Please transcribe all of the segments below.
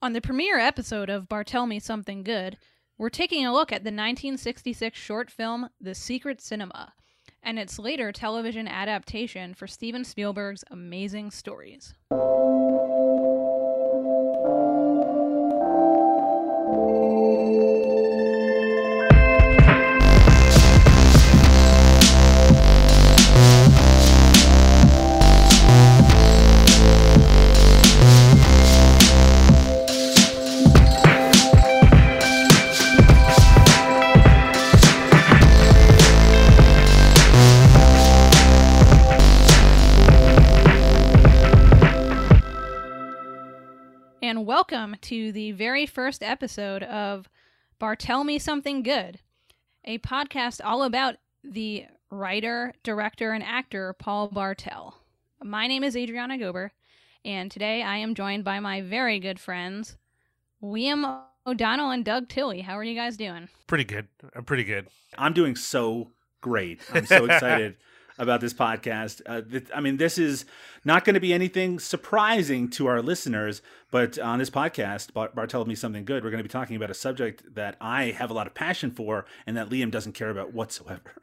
On the premiere episode of Bartel Me Something Good, we're taking a look at the 1966 short film The Secret Cinema and its later television adaptation for Steven Spielberg's Amazing Stories. Welcome to the very first episode of Bartel Me Something Good, a podcast all about the writer, director, and actor Paul Bartel. My name is Adriana Gober, and today I am joined by my very good friends, Liam O'Donnell and Doug Tilley. How are you guys doing? Pretty good. I'm pretty good. I'm doing so great. I'm so excited about this podcast. Uh, th- I mean, this is not going to be anything surprising to our listeners, but on this podcast, Bart, Bart told me something good. We're going to be talking about a subject that I have a lot of passion for and that Liam doesn't care about whatsoever.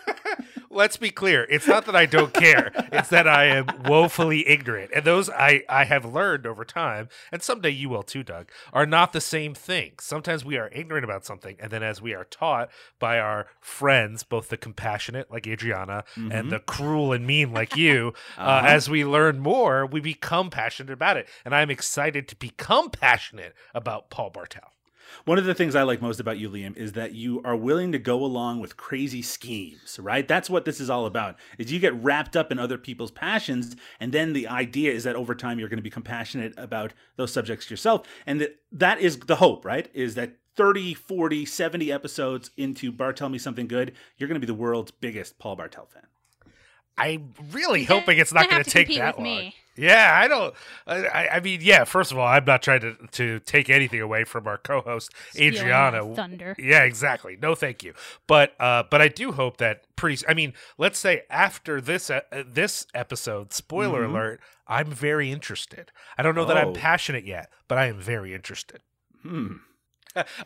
Let's be clear. It's not that I don't care. it's that I am woefully ignorant. And those I, I have learned over time, and someday you will too, Doug, are not the same thing. Sometimes we are ignorant about something, and then as we are taught by our friends, both the compassionate, like Adriana, mm-hmm. and the cruel and mean, like you, uh, uh-huh. uh, as we learn more, we become passionate about it. And I'm excited to become passionate about Paul Bartel. One of the things I like most about you, Liam, is that you are willing to go along with crazy schemes, right? That's what this is all about. Is you get wrapped up in other people's passions, and then the idea is that over time you're going to become passionate about those subjects yourself. And that, that is the hope, right? Is that 30, 40, 70 episodes into Bartel Me Something Good, you're going to be the world's biggest Paul Bartel fan. I'm really hoping it's not going to take that long. Me. Yeah, I don't. I, I, mean, yeah. First of all, I'm not trying to to take anything away from our co-host Adriana. Thunder. Yeah, exactly. No, thank you. But uh, but I do hope that pretty. I mean, let's say after this uh, this episode, spoiler mm-hmm. alert, I'm very interested. I don't know oh. that I'm oh. passionate yet, but I am very interested. Hmm.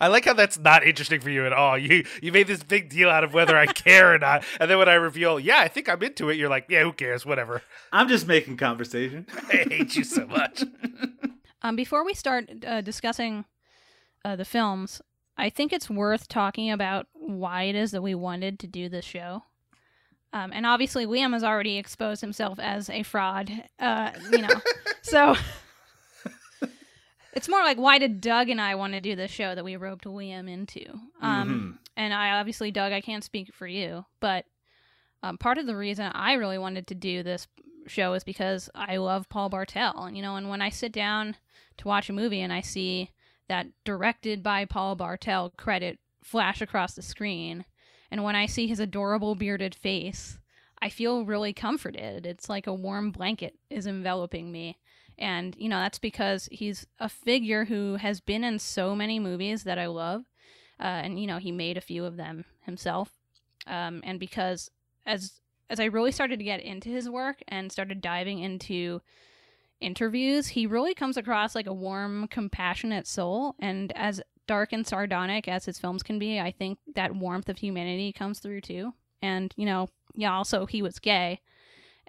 I like how that's not interesting for you at all. You you made this big deal out of whether I care or not, and then when I reveal, yeah, I think I'm into it, you're like, yeah, who cares? Whatever. I'm just making conversation. I hate you so much. Um, before we start uh, discussing uh, the films, I think it's worth talking about why it is that we wanted to do this show. Um, and obviously, Liam has already exposed himself as a fraud. Uh, you know, so it's more like why did Doug and I want to do this show that we roped Liam into? Um, mm-hmm. And I obviously, Doug, I can't speak for you, but um, part of the reason I really wanted to do this show is because I love Paul Bartel. And, you know, and when I sit down to watch a movie and I see that directed by Paul Bartel credit flash across the screen, and when I see his adorable bearded face, I feel really comforted. It's like a warm blanket is enveloping me. And, you know, that's because he's a figure who has been in so many movies that I love. Uh, and, you know, he made a few of them himself. Um, and because as as I really started to get into his work and started diving into interviews, he really comes across like a warm, compassionate soul. And as dark and sardonic as his films can be, I think that warmth of humanity comes through too. And, you know, yeah, also he was gay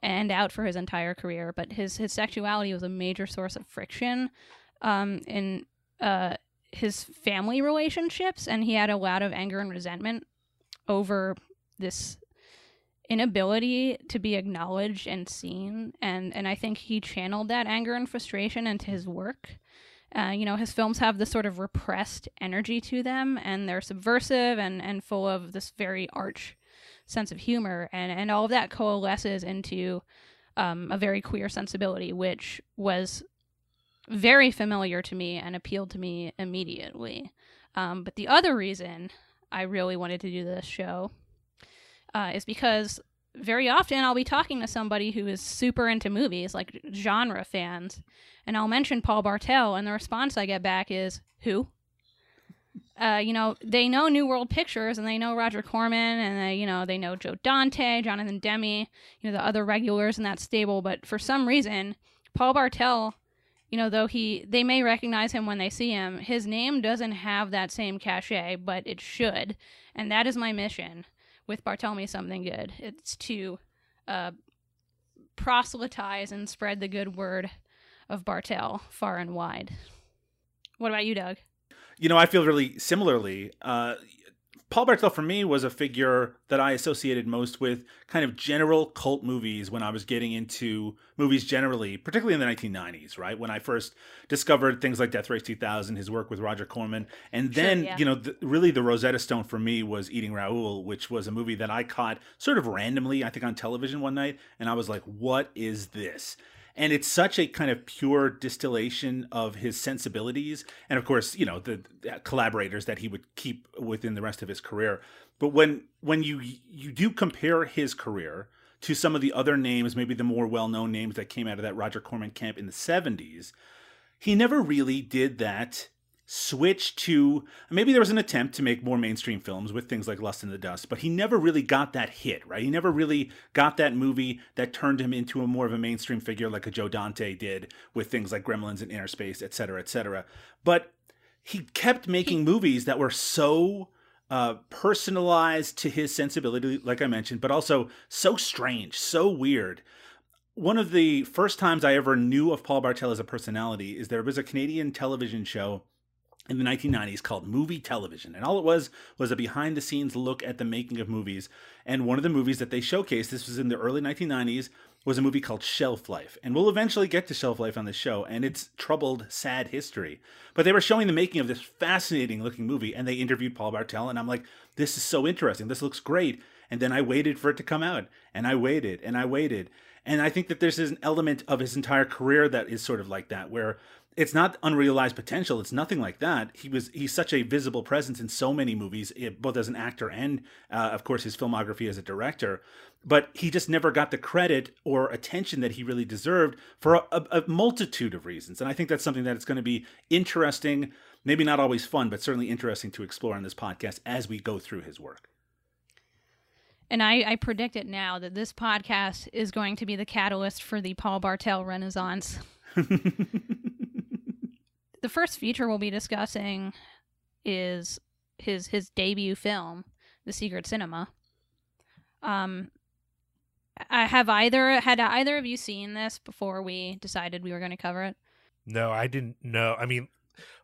and out for his entire career. But his his sexuality was a major source of friction um, in uh, his family relationships, and he had a lot of anger and resentment over this inability to be acknowledged and seen and and I think he channeled that anger and frustration into his work. Uh, you know, his films have this sort of repressed energy to them, and they're subversive and, and full of this very arch sense of humor, and and all of that coalesces into um, a very queer sensibility, which was very familiar to me and appealed to me immediately. Um, but the other reason I really wanted to do this show uh, is because very often I'll be talking to somebody who is super into movies, like genre fans, and I'll mention Paul Bartel, and the response I get back is, Who? Uh, you know, they know New World Pictures and they know Roger Corman and they, you know, they know Joe Dante, Jonathan Demme, you know, the other regulars in that stable. But for some reason, Paul Bartel you know, though he they may recognize him when they see him, his name doesn't have that same cachet, but it should. And that is my mission with Bartel Me Something Good. It's to uh, proselytize and spread the good word of Bartel far and wide. What about you, Doug? You know, I feel really similarly. Uh, Paul Bartel for me was a figure that I associated most with kind of general cult movies when I was getting into movies generally, particularly in the 1990s, right? When I first discovered things like Death Race 2000, his work with Roger Corman. And then, sure, yeah. you know, the, really the Rosetta Stone for me was Eating Raoul, which was a movie that I caught sort of randomly, I think on television one night. And I was like, what is this? And it's such a kind of pure distillation of his sensibilities and of course you know the, collaborators that he would keep within the rest of his career. But when when you you do compare his career to some of the other names maybe the more well-known names that came out of that roger corman camp in the 70s he never really did that switch to maybe there was an attempt to make more mainstream films with things like Lust in the Dust, but he never really got that hit, right? He never really got that movie that turned him into a more of a mainstream figure like a Joe Dante did with things like Gremlins and Inner Space, et cetera, et cetera. But he kept making movies that were so uh, personalized to his sensibility, like I mentioned, but also so strange, so weird one of the first times I ever knew of Paul Bartel as a personality is there was a Canadian television show in the 1990s called Movie Television. And all it was was a behind the scenes look at the making of movies. And one of the movies that they showcased, this was in the early 1990s, was a movie called Shelf Life. And we'll eventually get to Shelf Life on the show and its troubled, sad history. But they were showing the making of this fascinating looking movie and they interviewed Paul Bartel. And I'm like, this is so interesting. This looks great. And then I waited for it to come out and I waited and I waited. And I think that there's an element of his entire career that is sort of like that, where it's not unrealized potential. It's nothing like that. He was he's such a visible presence in so many movies, eh, both as an actor and, uh, of course, his filmography as a director. But he just never got the credit or attention that he really deserved for a, a, a multitude of reasons. And I think that's something that it's going to be interesting, maybe not always fun, but certainly interesting to explore on this podcast as we go through his work. And I, I predict it now that this podcast is going to be the catalyst for the Paul Bartel Renaissance. the first feature we'll be discussing is his his debut film, The Secret Cinema. Um, I have either had either of you seen this before we decided we were going to cover it? No, I didn't know. I mean,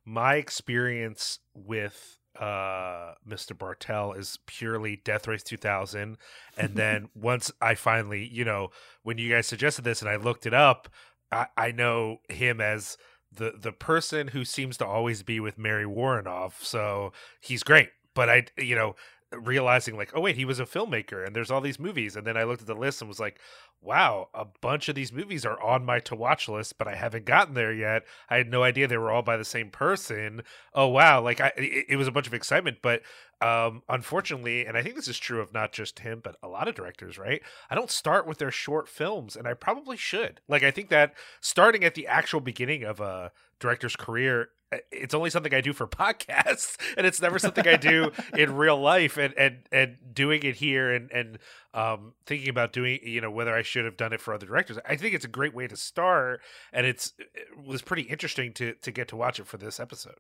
my experience with uh Mr. Bartel is purely Death Race 2000 and then once I finally, you know, when you guys suggested this and I looked it up, I, I know him as the the person who seems to always be with Mary Woronov, so he's great. But I, you know, realizing like, oh wait, he was a filmmaker, and there's all these movies, and then I looked at the list and was like, wow, a bunch of these movies are on my to watch list, but I haven't gotten there yet. I had no idea they were all by the same person. Oh wow, like I, it, it was a bunch of excitement, but um, unfortunately, and I think this is true of not just him, but a lot of directors, right? I don't start with their short films, and I probably should. Like, I think that starting at the actual beginning of a director's career it's only something I do for podcasts, and it's never something I do in real life. And and and doing it here, and and um, thinking about doing, you know, whether I should have done it for other directors. I think it's a great way to start, and it's it was pretty interesting to to get to watch it for this episode.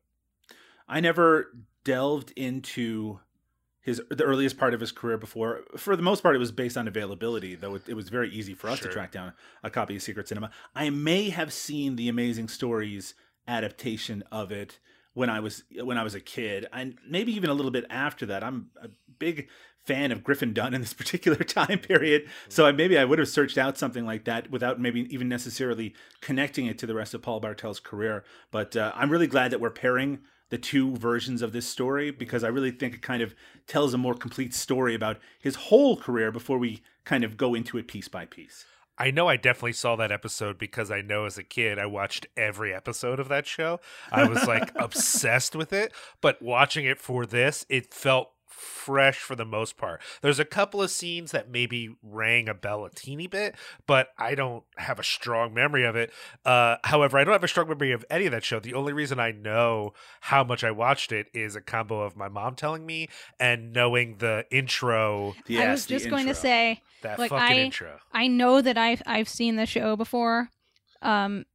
I never delved into his the earliest part of his career before. For the most part, it was based on availability, though it, it was very easy for us sure. to track down a copy of Secret Cinema. I may have seen the Amazing Stories adaptation of it when I was when I was a kid, and maybe even a little bit after that. I'm a big fan of Griffin Dunne in this particular time period, so I, maybe I would have searched out something like that without maybe even necessarily connecting it to the rest of Paul Bartel's career. But uh, I'm really glad that we're pairing the two versions of this story because I really think it kind of tells a more complete story about his whole career before we kind of go into it piece by piece. I know I definitely saw that episode because I know as a kid I watched every episode of that show. I was like obsessed with it, but watching it for this, it felt fresh for the most part. There's a couple of scenes that maybe rang a bell a teeny bit, but I don't have a strong memory of it. Uh, however, I don't have a strong memory of any of that show. The only reason I know how much I watched it is a combo of my mom telling me and knowing the intro. Yes, I was just going to say that like, fucking I, intro. I know that I've I've seen the show before. Um,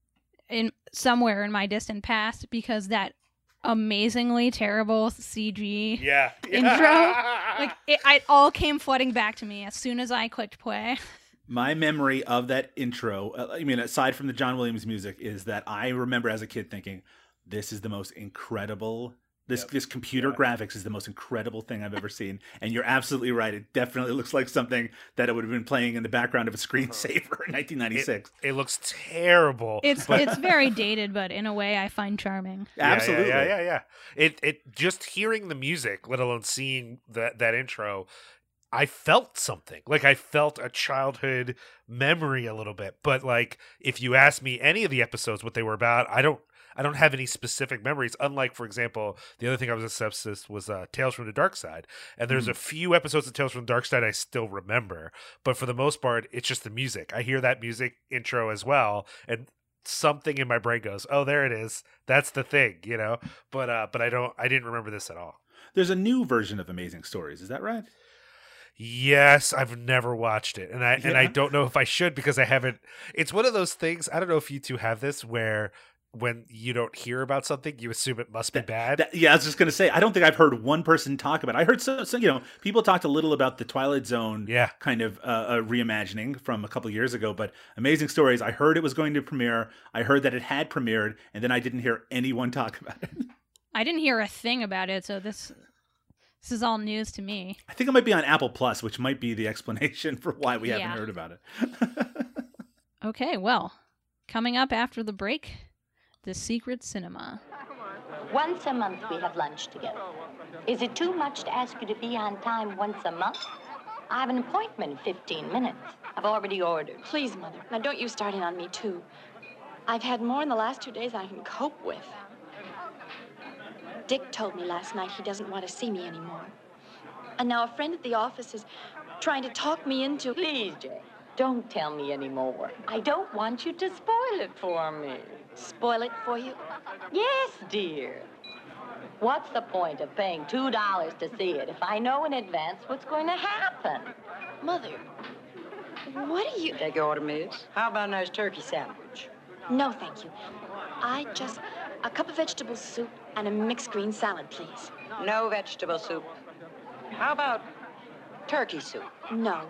in somewhere in my distant past because that amazingly terrible CG Yeah. Intro? like it, it all came flooding back to me as soon as I clicked play. My memory of that intro, uh, I mean, aside from the John Williams music, is that I remember as a kid thinking, "This is the most incredible." This Yep. this computer Yeah. graphics is the most incredible thing I've ever seen, and you're absolutely right. It definitely looks like something that it would have been playing in the background of a uh-huh. screensaver in 1996. it looks terrible. It's but- it's very dated, but in a way I find charming. Yeah, yeah, absolutely, Yeah, yeah, yeah. It it just hearing the music, let alone seeing that that intro, I felt something. Like I felt a childhood memory a little bit. But like if you ask me any of the episodes what they were about, I don't I don't have any specific memories. Unlike, for example, the other thing I was obsessed with was uh, Tales from the Dark Side, and there's a few episodes of Tales from the Dark Side I still remember. But for the most part, it's just the music. I hear that music intro as well, and something in my brain goes, "Oh, there it is. That's the thing," you know. But uh, but I don't. I didn't remember this at all. There's a new version of Amazing Stories. Is that right? Yes, I've never watched it, and I and I don't know if I should because I haven't. It's one of those things. I don't know if you two have this where when you don't hear about something, you assume it must be bad. That- yeah, I was just gonna say. I don't think I've heard one person talk about. it. I heard some, some you know, people talked a little about the Twilight Zone, Yeah. kind of uh, uh, reimagining from a couple years ago. But Amazing Stories, I heard it was going to premiere. I heard that it had premiered, and then I didn't hear anyone talk about it. I didn't hear a thing about it, so this this is all news to me. I think it might be on Apple Plus, which might be the explanation for why we haven't heard about it. Okay, well, coming up after the break, the secret cinema. Once a month we have lunch together. Is it too much to ask you to be on time once a month? I have an appointment in 15 minutes. I've already ordered. Please, Mother. Now, don't you start in on me, too. I've had more in the last two days than I can cope with. Dick told me last night he doesn't want to see me anymore. And now a friend at the office is trying to talk me into. Please, Jay, don't tell me anymore. I don't want you to spoil it for me. Spoil it for you? Yes, dear. What's the point of paying $2 to see it if I know in advance what's going to happen? Mother, what are you. Take your order, miss. How about a nice turkey sandwich? No, thank you. I just. A cup of vegetable soup and a mixed green salad, please. No vegetable soup. How about turkey soup? No.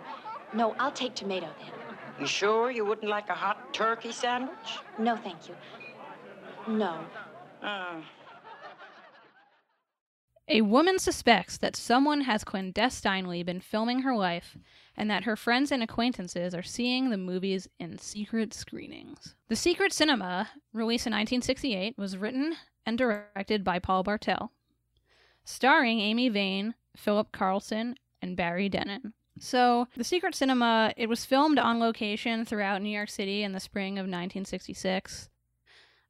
No, I'll take tomato then. You sure you wouldn't like a hot turkey sandwich? No, thank you. No. Uh, A woman suspects that someone has clandestinely been filming her life and that her friends and acquaintances are seeing the movies in secret screenings. The Secret Cinema, released in 1968, was written and directed by Paul Bartel, starring Amy Vane, Philip Carlson, and Barry Denon. So, The Secret Cinema, it was filmed on location throughout New York City in the spring of 1966.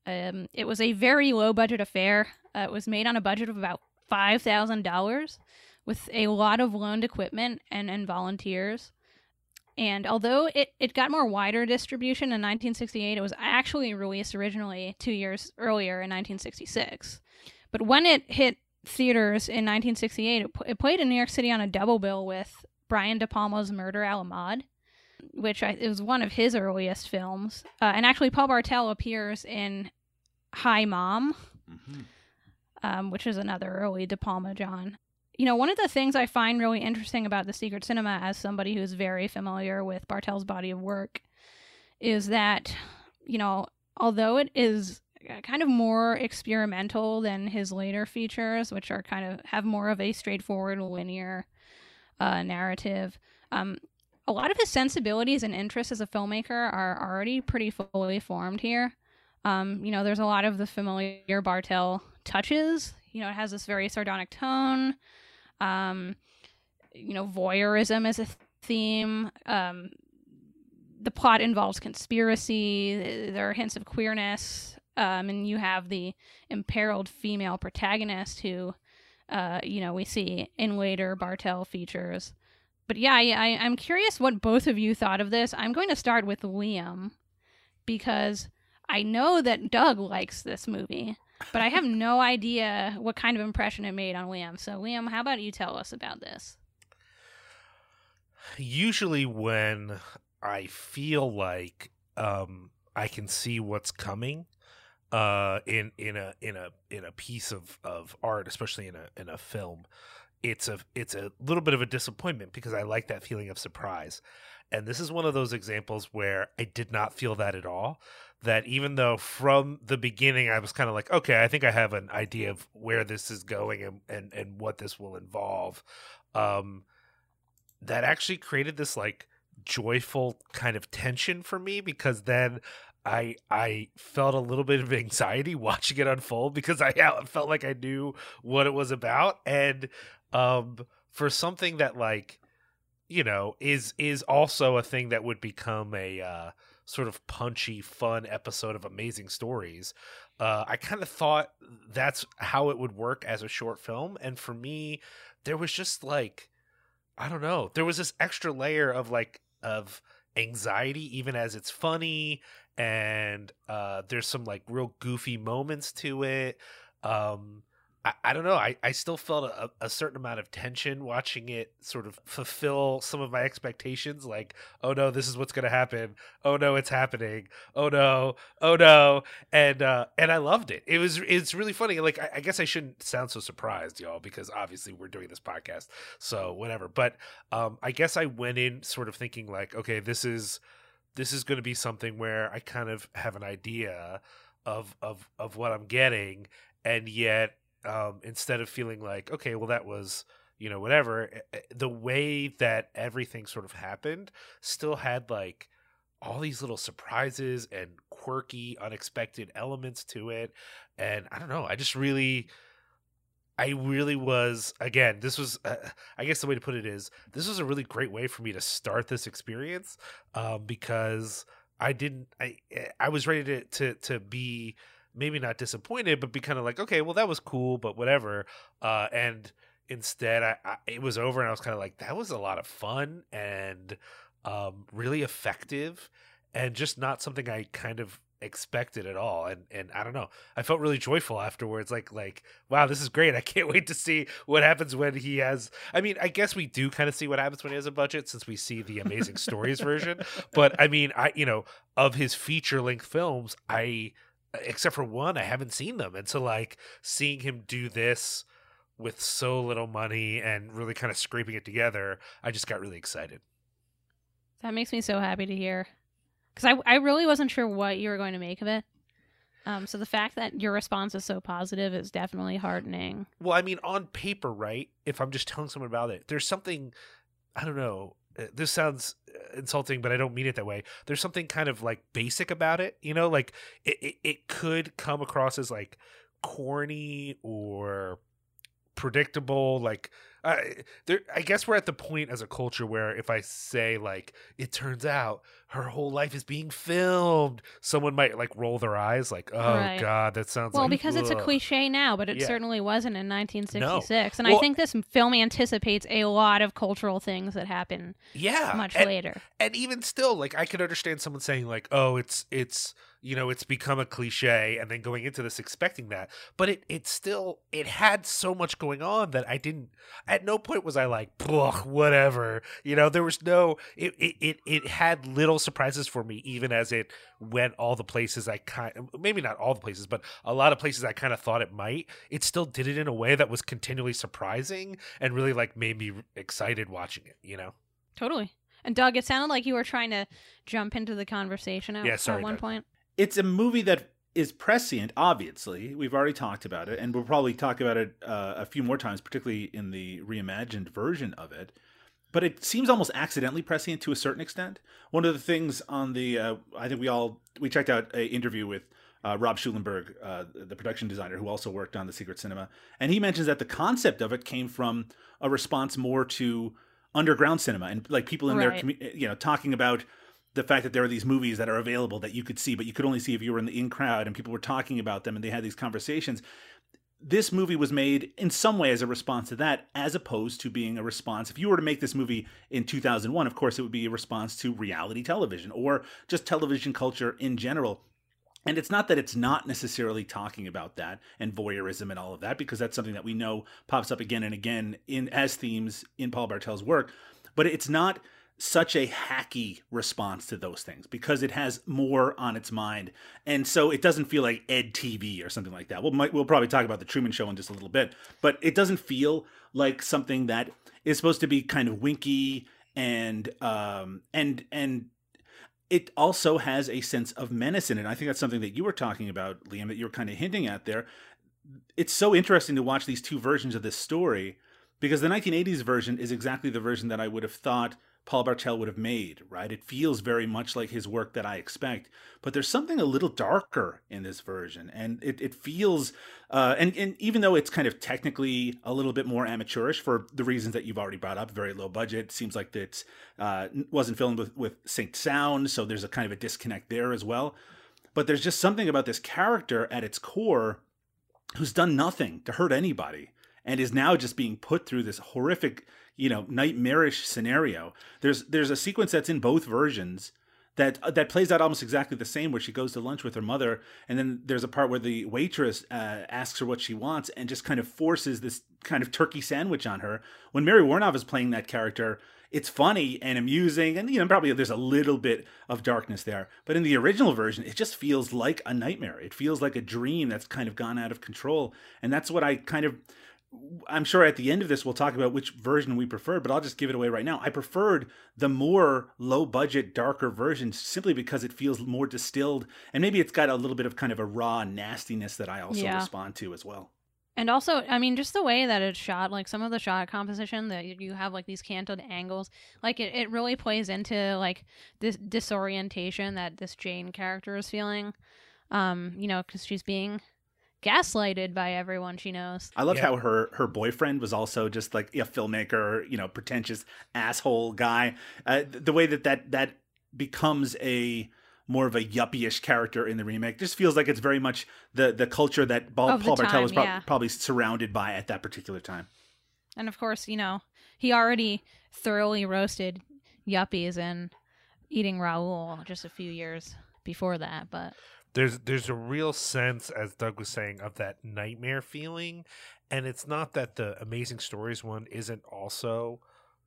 Um, it was a very low budget affair. Uh, it was made on a budget of about five thousand dollars, with a lot of loaned equipment and, and volunteers. And although it, it got more wider distribution in 1968, it was actually released originally two years earlier in 1966. But when it hit theaters in 1968, it, it played in New York City on a double bill with Brian De Palma's Murder a la Mod, which I, it was one of his earliest films. Uh, and actually, Paul Bartel appears in Hi Mom, um, which is another early De Palma John. You know, one of the things I find really interesting about the Secret Cinema, as somebody who's very familiar with Bartel's body of work, is that, you know, although it is kind of more experimental than his later features, which are kind of have more of a straightforward linear uh, narrative, um, a lot of his sensibilities and interests as a filmmaker are already pretty fully formed here. Um, you know, there's a lot of the familiar Bartel touches. You know, it has this very sardonic tone. Um, you know, voyeurism is a theme. Um, the plot involves conspiracy. There are hints of queerness. Um, and you have the imperiled female protagonist who, uh, you know, we see in later Bartel features. But yeah, I, I, I'm curious what both of you thought of this. I'm going to start with Liam because I know that Doug likes this movie, but I have no idea what kind of impression it made on Liam. So, Liam, how about you tell us about this? Usually, when I feel like um, I can see what's coming, uh, in in a in a in a piece of of art, especially in a in a film, it's a it's a little bit of a disappointment because I like that feeling of surprise. And this is one of those examples where I did not feel that at all. That even though from the beginning I was kind of like, okay, I think I have an idea of where this is going and and, and what this will involve, um, that actually created this like joyful kind of tension for me because then I I felt a little bit of anxiety watching it unfold because I felt like I knew what it was about. And um for something that like you know is is also a thing that would become a uh sort of punchy fun episode of amazing stories uh I kind of thought that's how it would work as a short film. And for me there was just like I don't know there was this extra layer of like of anxiety even as it's funny and uh there's some like real goofy moments to it um I, I don't know. I, I still felt a, a certain amount of tension watching it sort of fulfill some of my expectations. Like, oh no, this is what's going to happen. Oh no, it's happening. Oh no, oh no, and uh, and I loved it. It was it's really funny. Like, I, I guess I shouldn't sound so surprised, y'all, because obviously we're doing this podcast, so whatever. But um, I guess I went in sort of thinking like, okay, this is this is going to be something where I kind of have an idea of of of what I'm getting, and yet um, instead of feeling like okay, well that was you know whatever, eh, eh, the way that everything sort of happened still had like all these little surprises and quirky, unexpected elements to it, and I don't know, I just really. I really was again. This was, uh, I guess, the way to put it is, this was a really great way for me to start this experience, um, because I didn't. I eh, I was ready to to to be maybe not disappointed, but be kind of like, okay, well, that was cool, but whatever. Uh, and instead, I, I, it was over, and I was kind of like, that was a lot of fun and um, really effective, and just not something I kind of expected at all and and I don't know I felt really joyful afterwards like like wow this is great I can't wait to see what happens when he has I mean I guess we do kind of see what happens when he has a budget since we see the amazing stories version but I mean I you know of his feature length films I except for one, I haven't seen them. And so like seeing him do this with so little money and really kind of scraping it together, I just got really excited. That makes me so happy to hear. Because I, I really wasn't sure what you were going to make of it. Um, so the fact that your response is so positive is definitely heartening. Well, I mean, on paper, right? If I'm just telling someone about it, there's something, I don't know, uh, this sounds uh, insulting, but I don't mean it that way. There's something kind of like basic about it, you know, like it, it, it could come across as like corny or predictable like uh, there i guess we're at the point as a culture where if i say like it turns out her whole life is being filmed someone might like roll their eyes like oh right. god that sounds well like, because ugh. it's a cliche now but it yeah. certainly wasn't in 1966 no. and well, i think this film anticipates a lot of cultural things that happen yeah much and, later and even still like i could understand someone saying like oh it's it's you know it's become a cliche and then going into this expecting that but it it still it had so much going on that i didn't at no point was i like whatever you know there was no it, it it it had little surprises for me even as it went all the places i kind maybe not all the places but a lot of places i kind of thought it might it still did it in a way that was continually surprising and really like made me excited watching it you know? Totally. And Doug, it sounded like you were trying to jump into the conversation at, yeah, sorry, at one Doug. point it's a movie that is prescient. Obviously, we've already talked about it, and we'll probably talk about it uh, a few more times, particularly in the reimagined version of it. But it seems almost accidentally prescient to a certain extent. One of the things on the, uh, I think we all we checked out an interview with uh, Rob Schulenberg, uh, the production designer who also worked on the Secret Cinema, and he mentions that the concept of it came from a response more to underground cinema and like people in right. their, you know, talking about the fact that there are these movies that are available that you could see, but you could only see if you were in the in crowd and people were talking about them and they had these conversations. This movie was made in some way as a response to that, as opposed to being a response. If you were to make this movie in 2001, of course, it would be a response to reality television or just television culture in general. And it's not that it's not necessarily talking about that and voyeurism and all of that, because that's something that we know pops up again and again in as themes in Paul Bartel's work. But it's not such a hacky response to those things because it has more on its mind, and so it doesn't feel like Ed TV or something like that. We'll might, we'll probably talk about the Truman Show in just a little bit, but it doesn't feel like something that is supposed to be kind of winky and um and and it also has a sense of menace in it. I think that's something that you were talking about, Liam, that you were kind of hinting at there. It's so interesting to watch these two versions of this story because the 1980s version is exactly the version that I would have thought Paul Bartel would have made, right? It feels very much like his work that I expect, but there's something a little darker in this version, and it, it feels, uh, and, and even though it's kind of technically a little bit more amateurish for the reasons that you've already brought up, very low budget, seems like it uh, wasn't filmed with, with synced sound, so there's a kind of a disconnect there as well. But there's just something about this character at its core who's done nothing to hurt anybody and is now just being put through this horrific you know nightmarish scenario. There's there's a sequence that's in both versions that uh, that plays out almost exactly the same where she goes to lunch with her mother and then there's a part where the waitress uh, asks her what she wants and just kind of forces this kind of turkey sandwich on her. When mary woronov is playing that character it's funny and amusing and you know probably there's a little bit of darkness there. But in the original version it just feels like a nightmare. It feels like a dream that's kind of gone out of control. And that's what i kind of I'm sure at the end of this we'll talk about which version we preferred, but I'll just give it away right now. I preferred the more low budget, darker version simply because it feels more distilled and maybe it's got a little bit of kind of a raw nastiness that I also yeah. respond to as well. And also, I mean, just the way that it's shot, like some of the shot composition that you have like these canted angles, like it, it really plays into like this disorientation that this Jane character is feeling. Um, you know, because she's being gaslighted by everyone she knows. I love yeah. how her her boyfriend was also just like a filmmaker, you know, pretentious asshole guy. Uh, the way that that that becomes a more of a yuppie-ish character in the remake just feels like it's very much the the culture that Paul, Paul Bartel was pro- yeah. probably surrounded by at that particular time. And of course, you know, he already thoroughly roasted yuppies and eating Raoul just a few years before that, but there's there's a real sense as doug was saying of that nightmare feeling. And it's not that the amazing stories one isn't also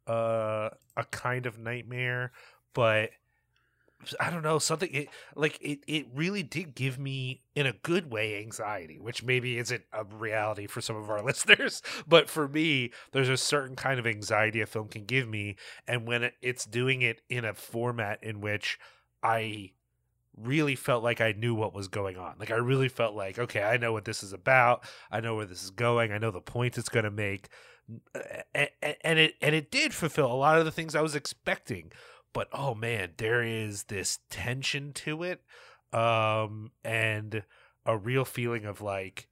uh, a kind of nightmare but i don't know something it, like it, it really did give me in a good way anxiety which maybe isn't a reality for some of our listeners but for me there's a certain kind of anxiety a film can give me. And when it's doing it in a format in which i really felt like I knew what was going on. Like I really felt like, okay, I know what this is about. I know where this is going. I know the point it's going to make. And, and it and it did fulfill a lot of the things I was expecting. But oh man, there is this tension to it um and a real feeling of like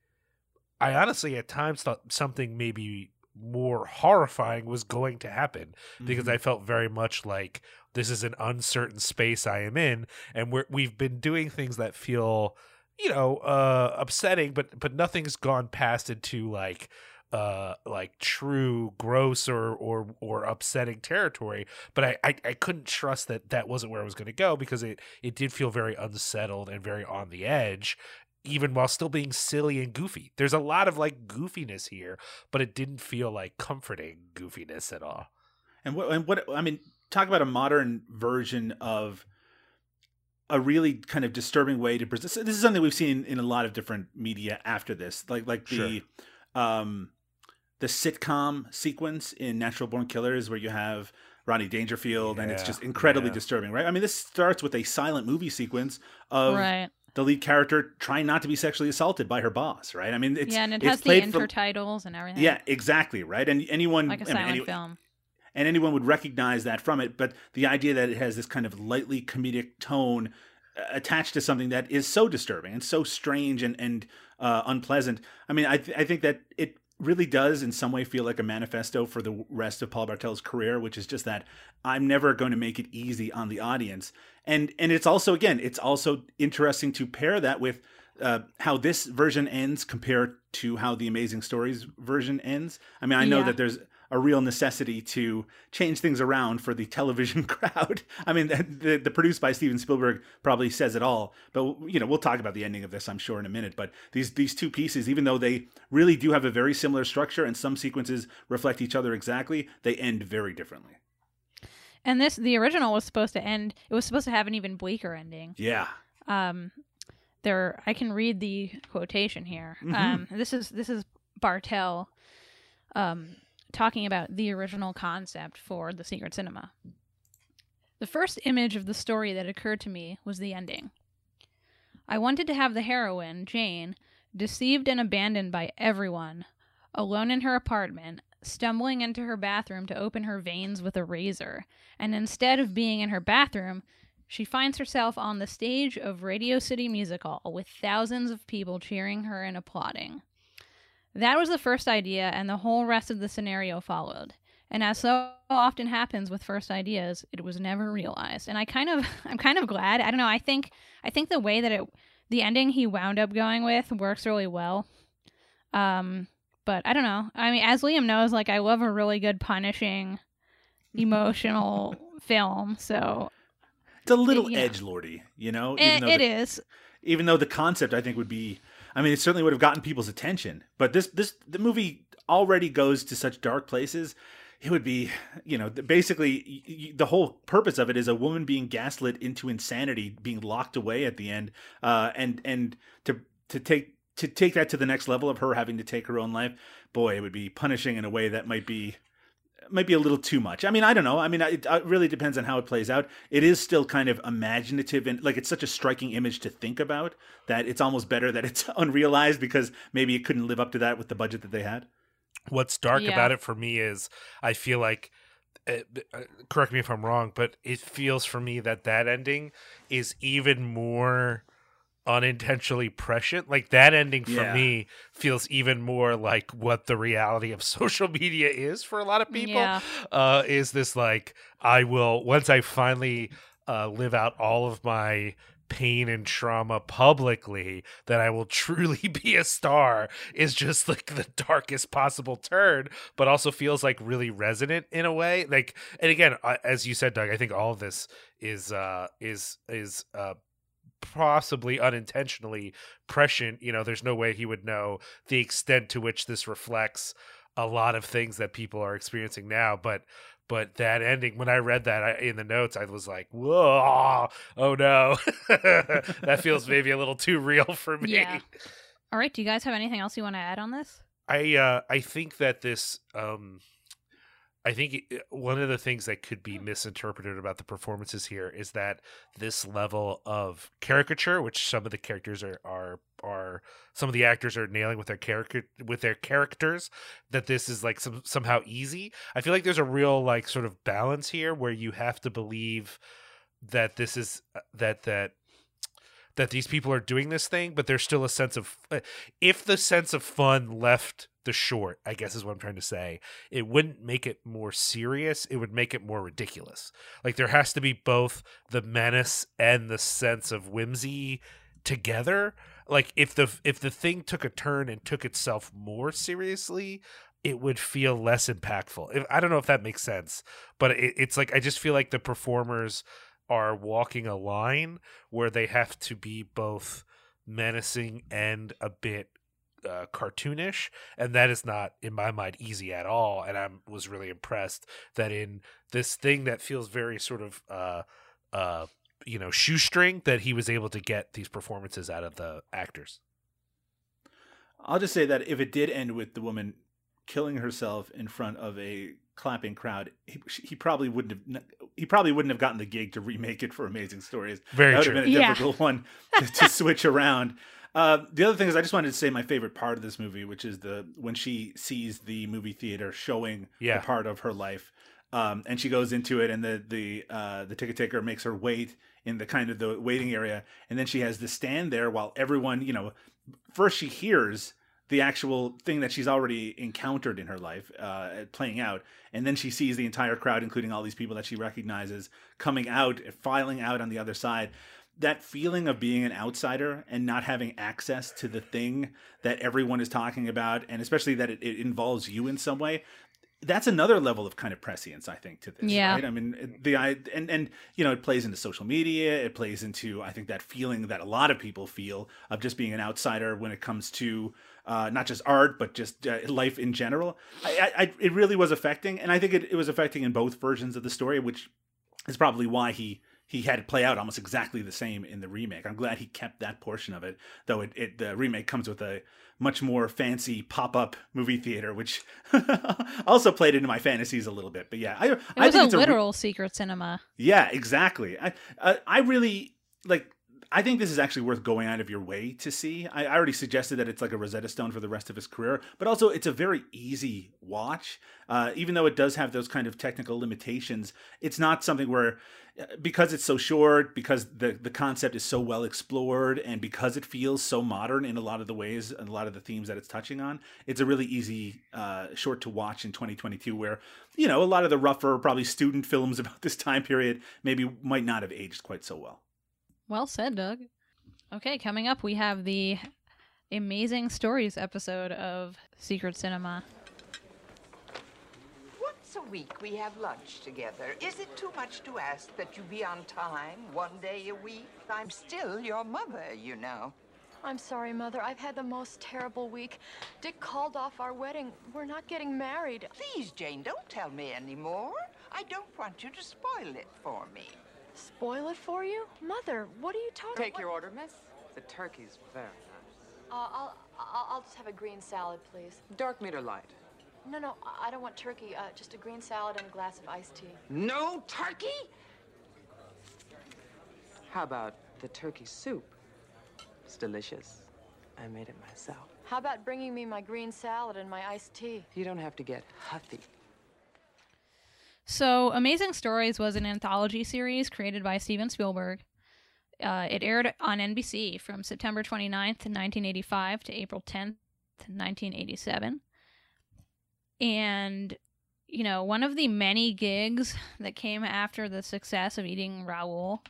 I honestly at times thought something maybe more horrifying was going to happen because mm-hmm. I felt very much like this is an uncertain space I am in, and we're we've been doing things that feel, you know, uh, upsetting, but but nothing's gone past into like uh like true gross or or or upsetting territory. But I, I i couldn't trust that that wasn't where i was going to go because it it did feel very unsettled and very on the edge even while still being silly and goofy. There's a lot of like goofiness here but it didn't feel like comforting goofiness at all. And what and what i mean talk about a modern version of a really kind of disturbing way to present. This is something we've seen in a lot of different media after this, like like the sure. um, the sitcom sequence in Natural Born Killers, where you have Rodney Dangerfield, yeah, and it's just incredibly yeah. disturbing, right? I mean, this starts with a silent movie sequence of. Right. The lead character trying not to be sexually assaulted by her boss, right? I mean, it's yeah, and it has the intertitles from, and everything. Yeah, exactly, right. And anyone like a silent I mean, any, film and anyone would recognize that from it. But the idea that it has this kind of lightly comedic tone uh, attached to something that is so disturbing and so strange and and uh, unpleasant. I mean, I th- I think that it really does in some way feel like a manifesto for the rest of Paul Bartel's career, which is just that I'm never going to make it easy on the audience. And and it's also again, it's also interesting to pair that with uh, how this version ends compared to how the Amazing Stories version ends. I mean, I know yeah. that there's a real necessity to change things around for the television crowd. I mean, the, the, produced by Steven Spielberg probably says it all. But you know, we'll talk about the ending of this, I'm sure, in a minute. But these these two pieces, even though they really do have a very similar structure and some sequences reflect each other exactly, they end very differently. And this the original was supposed to end. It was supposed to have an even bleaker ending. Yeah. Um, there I can read the quotation here. Mhm. Um, this is this is Bartel, um, talking about the original concept for the Secret Cinema. The first image of the story that occurred to me was the ending. I wanted to have the heroine, Jane, deceived and abandoned by everyone, alone in her apartment, stumbling into her bathroom to open her veins with a razor, and instead of being in her bathroom, she finds herself on the stage of Radio City Music Hall with thousands of people cheering her and applauding. That was the first idea, and the whole rest of the scenario followed. And as so often happens with first ideas, it was never realized. And I kind of, I'm kind of glad. I don't know. I think, I think the way that it, the ending he wound up going with works really well. Um, but I don't know. I mean, as Liam knows, like I love a really good punishing, emotional film. So It's a little edge lordy, you know. it, though it the- is. even though the concept I think would be I mean it certainly would have gotten people's attention but this this the movie already goes to such dark places. It would be you know basically the whole purpose of it is a woman being gaslit into insanity being locked away at the end uh and and to to take to take that to the next level of her having to take her own life boy it would be punishing in a way that might be might be a little too much. I mean, I don't know. I mean, it, it really depends on how it plays out. It is still kind of imaginative and like it's such a striking image to think about that it's almost better that it's unrealized because maybe it couldn't live up to that with the budget that they had. What's dark Yeah. about it for me is I feel like, uh, uh, correct me if I'm wrong, but it feels for me that that ending is even more unintentionally prescient. Like that ending for Yeah. me feels even more like what the reality of social media is for a lot of people. Yeah. Uh, is this like I will once I finally uh, live out all of my pain and trauma publicly that I will truly be a star is just like the darkest possible turn, but also feels like really resonant in a way. Like, and again, uh, as you said, Doug, I think all of this is uh, is is uh, possibly unintentionally prescient. You know, there's no way he would know the extent to which this reflects a lot of things that people are experiencing now, but but that ending when i read that I, in the notes i was like whoa oh no that feels maybe a little too real for me Yeah. All right. Do you guys have anything else you want to add on this? i uh i think that this um i think one of the things that could be misinterpreted about the performances here is that this level of caricature which some of the characters are are are some of the actors are nailing with their character with their characters that this is like some somehow easy. I feel like there's a real like sort of balance here where you have to believe that this is uh, that that that these people are doing this thing but there's still a sense of uh, if the sense of fun left the short i guess is what i'm trying to say. It wouldn't make it more serious. It would make it more ridiculous. Like there has to be both the menace and the sense of whimsy together. Like if the if the thing took a turn and took itself more seriously it would feel less impactful. If, i don't know if that makes sense but it, it's like i just feel like the performers are walking a line where they have to be both menacing and a bit uh, cartoonish and that is not in my mind easy at all and i was really impressed that in this thing that feels very sort of uh uh you know shoestring that he was able to get these performances out of the actors I'll just say that if it did end with the woman killing herself in front of a clapping crowd, he, he probably wouldn't have he probably wouldn't have gotten the gig to remake it for Amazing Stories. very that would true have been a Yeah. difficult one to, to switch around. Uh, the other thing is, I just wanted to say my favorite part of this movie, which is the when she sees the movie theater showing Yeah. the part of her life, um, and she goes into it, and the the uh, the ticket taker makes her wait in the kind of the waiting area, and then she has to stand there while everyone, you know, first she hears the actual thing that she's already encountered in her life uh, playing out. And then she sees the entire crowd, including all these people that she recognizes, coming out, filing out on the other side. That feeling of being an outsider and not having access to the thing that everyone is talking about, and especially that it, it involves you in some way, that's another level of kind of prescience, I think, to this. Yeah. Right? I mean, the I and and you know, it plays into social media. It plays into I think that feeling that a lot of people feel of just being an outsider when it comes to uh, not just art but just uh, life in general. I, I, I it really was affecting, and I think it, it was affecting in both versions of the story, which is probably why he he had it play out almost exactly the same in the remake. I'm glad he kept that portion of it, though it, it the remake comes with a much more fancy pop up movie theater, which also played into my fantasies a little bit. But yeah, I It I was think a it's re- literal secret cinema. yeah, exactly. I uh, I really like. I think this is actually worth going out of your way to see. I, I already suggested that it's like a Rosetta Stone for the rest of his career, but also it's a very easy watch. Uh, even though it does have those kind of technical limitations, it's not something where uh, because it's so short, because the the concept is so well explored, and because it feels so modern in a lot of the ways and a lot of the themes that it's touching on, it's a really easy uh, short to watch in 2022. Where you know a lot of the rougher, probably student films about this time period maybe might not have aged quite so well. Well said, Doug. Okay, coming up, we have the Amazing Stories episode of Secret Cinema. Once a week we have lunch together. Is it too much to ask that you be on time one day a week? I'm still your mother, you know. I'm sorry, Mother. I've had the most terrible week. Dick called off our wedding. We're not getting married. Please, Jane, don't tell me anymore. I don't want you to spoil it for me. Spoil it for you? Mother, what are you talking Take your order, miss. The turkey's very nice. Uh, I'll, I'll, I'll just have a green salad, please. Dark meat or light? No, no, I I don't want turkey. Uh, just a green salad and a glass of iced tea. No turkey? How about the turkey soup? It's delicious. I made it myself. How about bringing me my green salad and my iced tea? You don't have to get huffy. So, Amazing Stories was an anthology series created by Steven Spielberg. Uh, it aired on NBC from September 29th, 1985 to April 10th, 1987. And, you know, one of the many gigs that came after the success of Eating Raoul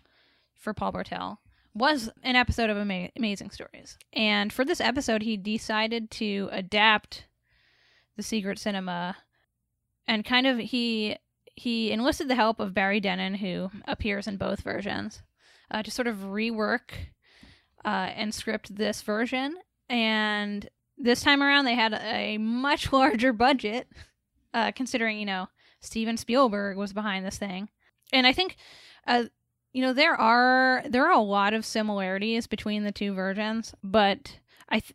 for Paul Bartel was an episode of Ama- Amazing Stories. And for this episode, he decided to adapt the Secret Cinema and kind of he he enlisted the help of Barry Dennen, who appears in both versions, uh, to sort of rework uh, and script this version. And this time around, they had a much larger budget, uh, considering you know Steven Spielberg was behind this thing. And I think, uh, you know, there are there are a lot of similarities between the two versions, but I. Th-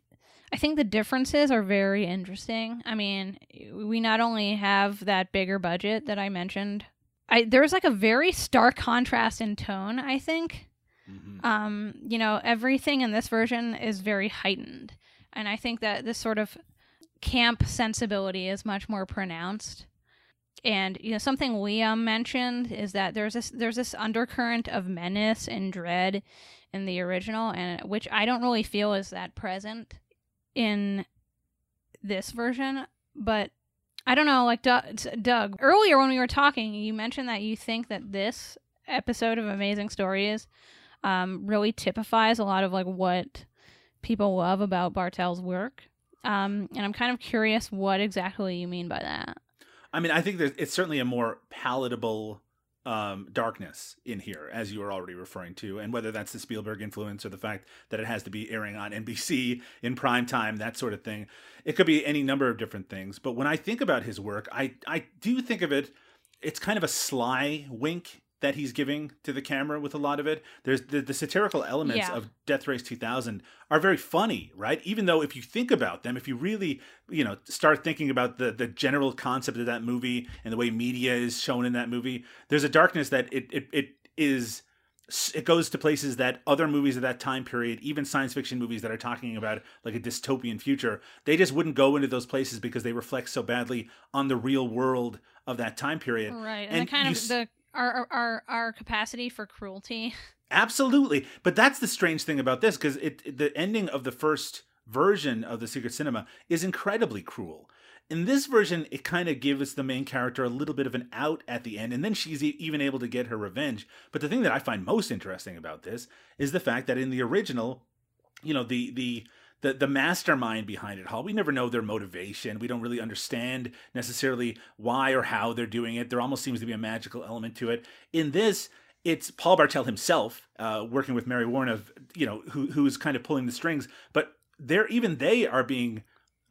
I think the differences are very interesting. I mean, we not only have that bigger budget that I mentioned, I there's like a very stark contrast in tone, I think. Um, you know, everything in this version is very heightened. And I think that this sort of camp sensibility is much more pronounced. And you know, something Liam mentioned is that there's this there's this undercurrent of menace and dread in the original, and which I don't really feel is that present in this version, but I don't know. Like Doug, earlier when we were talking, you mentioned that you think that this episode of Amazing Stories um, really typifies a lot of like what people love about Bartel's work. Um, and I'm kind of curious what exactly you mean by that. I mean, I think there's, it's certainly a more palatable um, darkness in here, as you were already referring to, and whether that's the Spielberg influence or the fact that it has to be airing on NBC in prime time, that sort of thing. It could be any number of different things. But when I think about his work, I I do think of it. It's kind of a sly wink that he's giving to the camera with a lot of it. There's the, the satirical elements Yeah. of Death Race 2000 are very funny, right? Even though if you think about them, if you really, you know, start thinking about the the general concept of that movie and the way media is shown in that movie, there's a darkness that it it, it is it goes to places that other movies of that time period, even science fiction movies that are talking about like a dystopian future, they just wouldn't go into those places because they reflect so badly on the real world of that time period. Right, and, And the kind of s- the our, our our capacity for cruelty. Absolutely, but that's the strange thing about this because it the ending of the first version of the Secret Cinema is incredibly cruel. In this version, it kind of gives the main character a little bit of an out at the end, and then she's e- even able to get her revenge. But the thing that I find most interesting about this is the fact that in the original, you know, the the the, the mastermind behind it all. We never know their motivation. We don't really understand necessarily why or how they're doing it. There almost seems to be a magical element to it. In this, it's Paul Bartel himself uh, working with Mary Woronov you know who who's kind of pulling the strings, but they're even they are being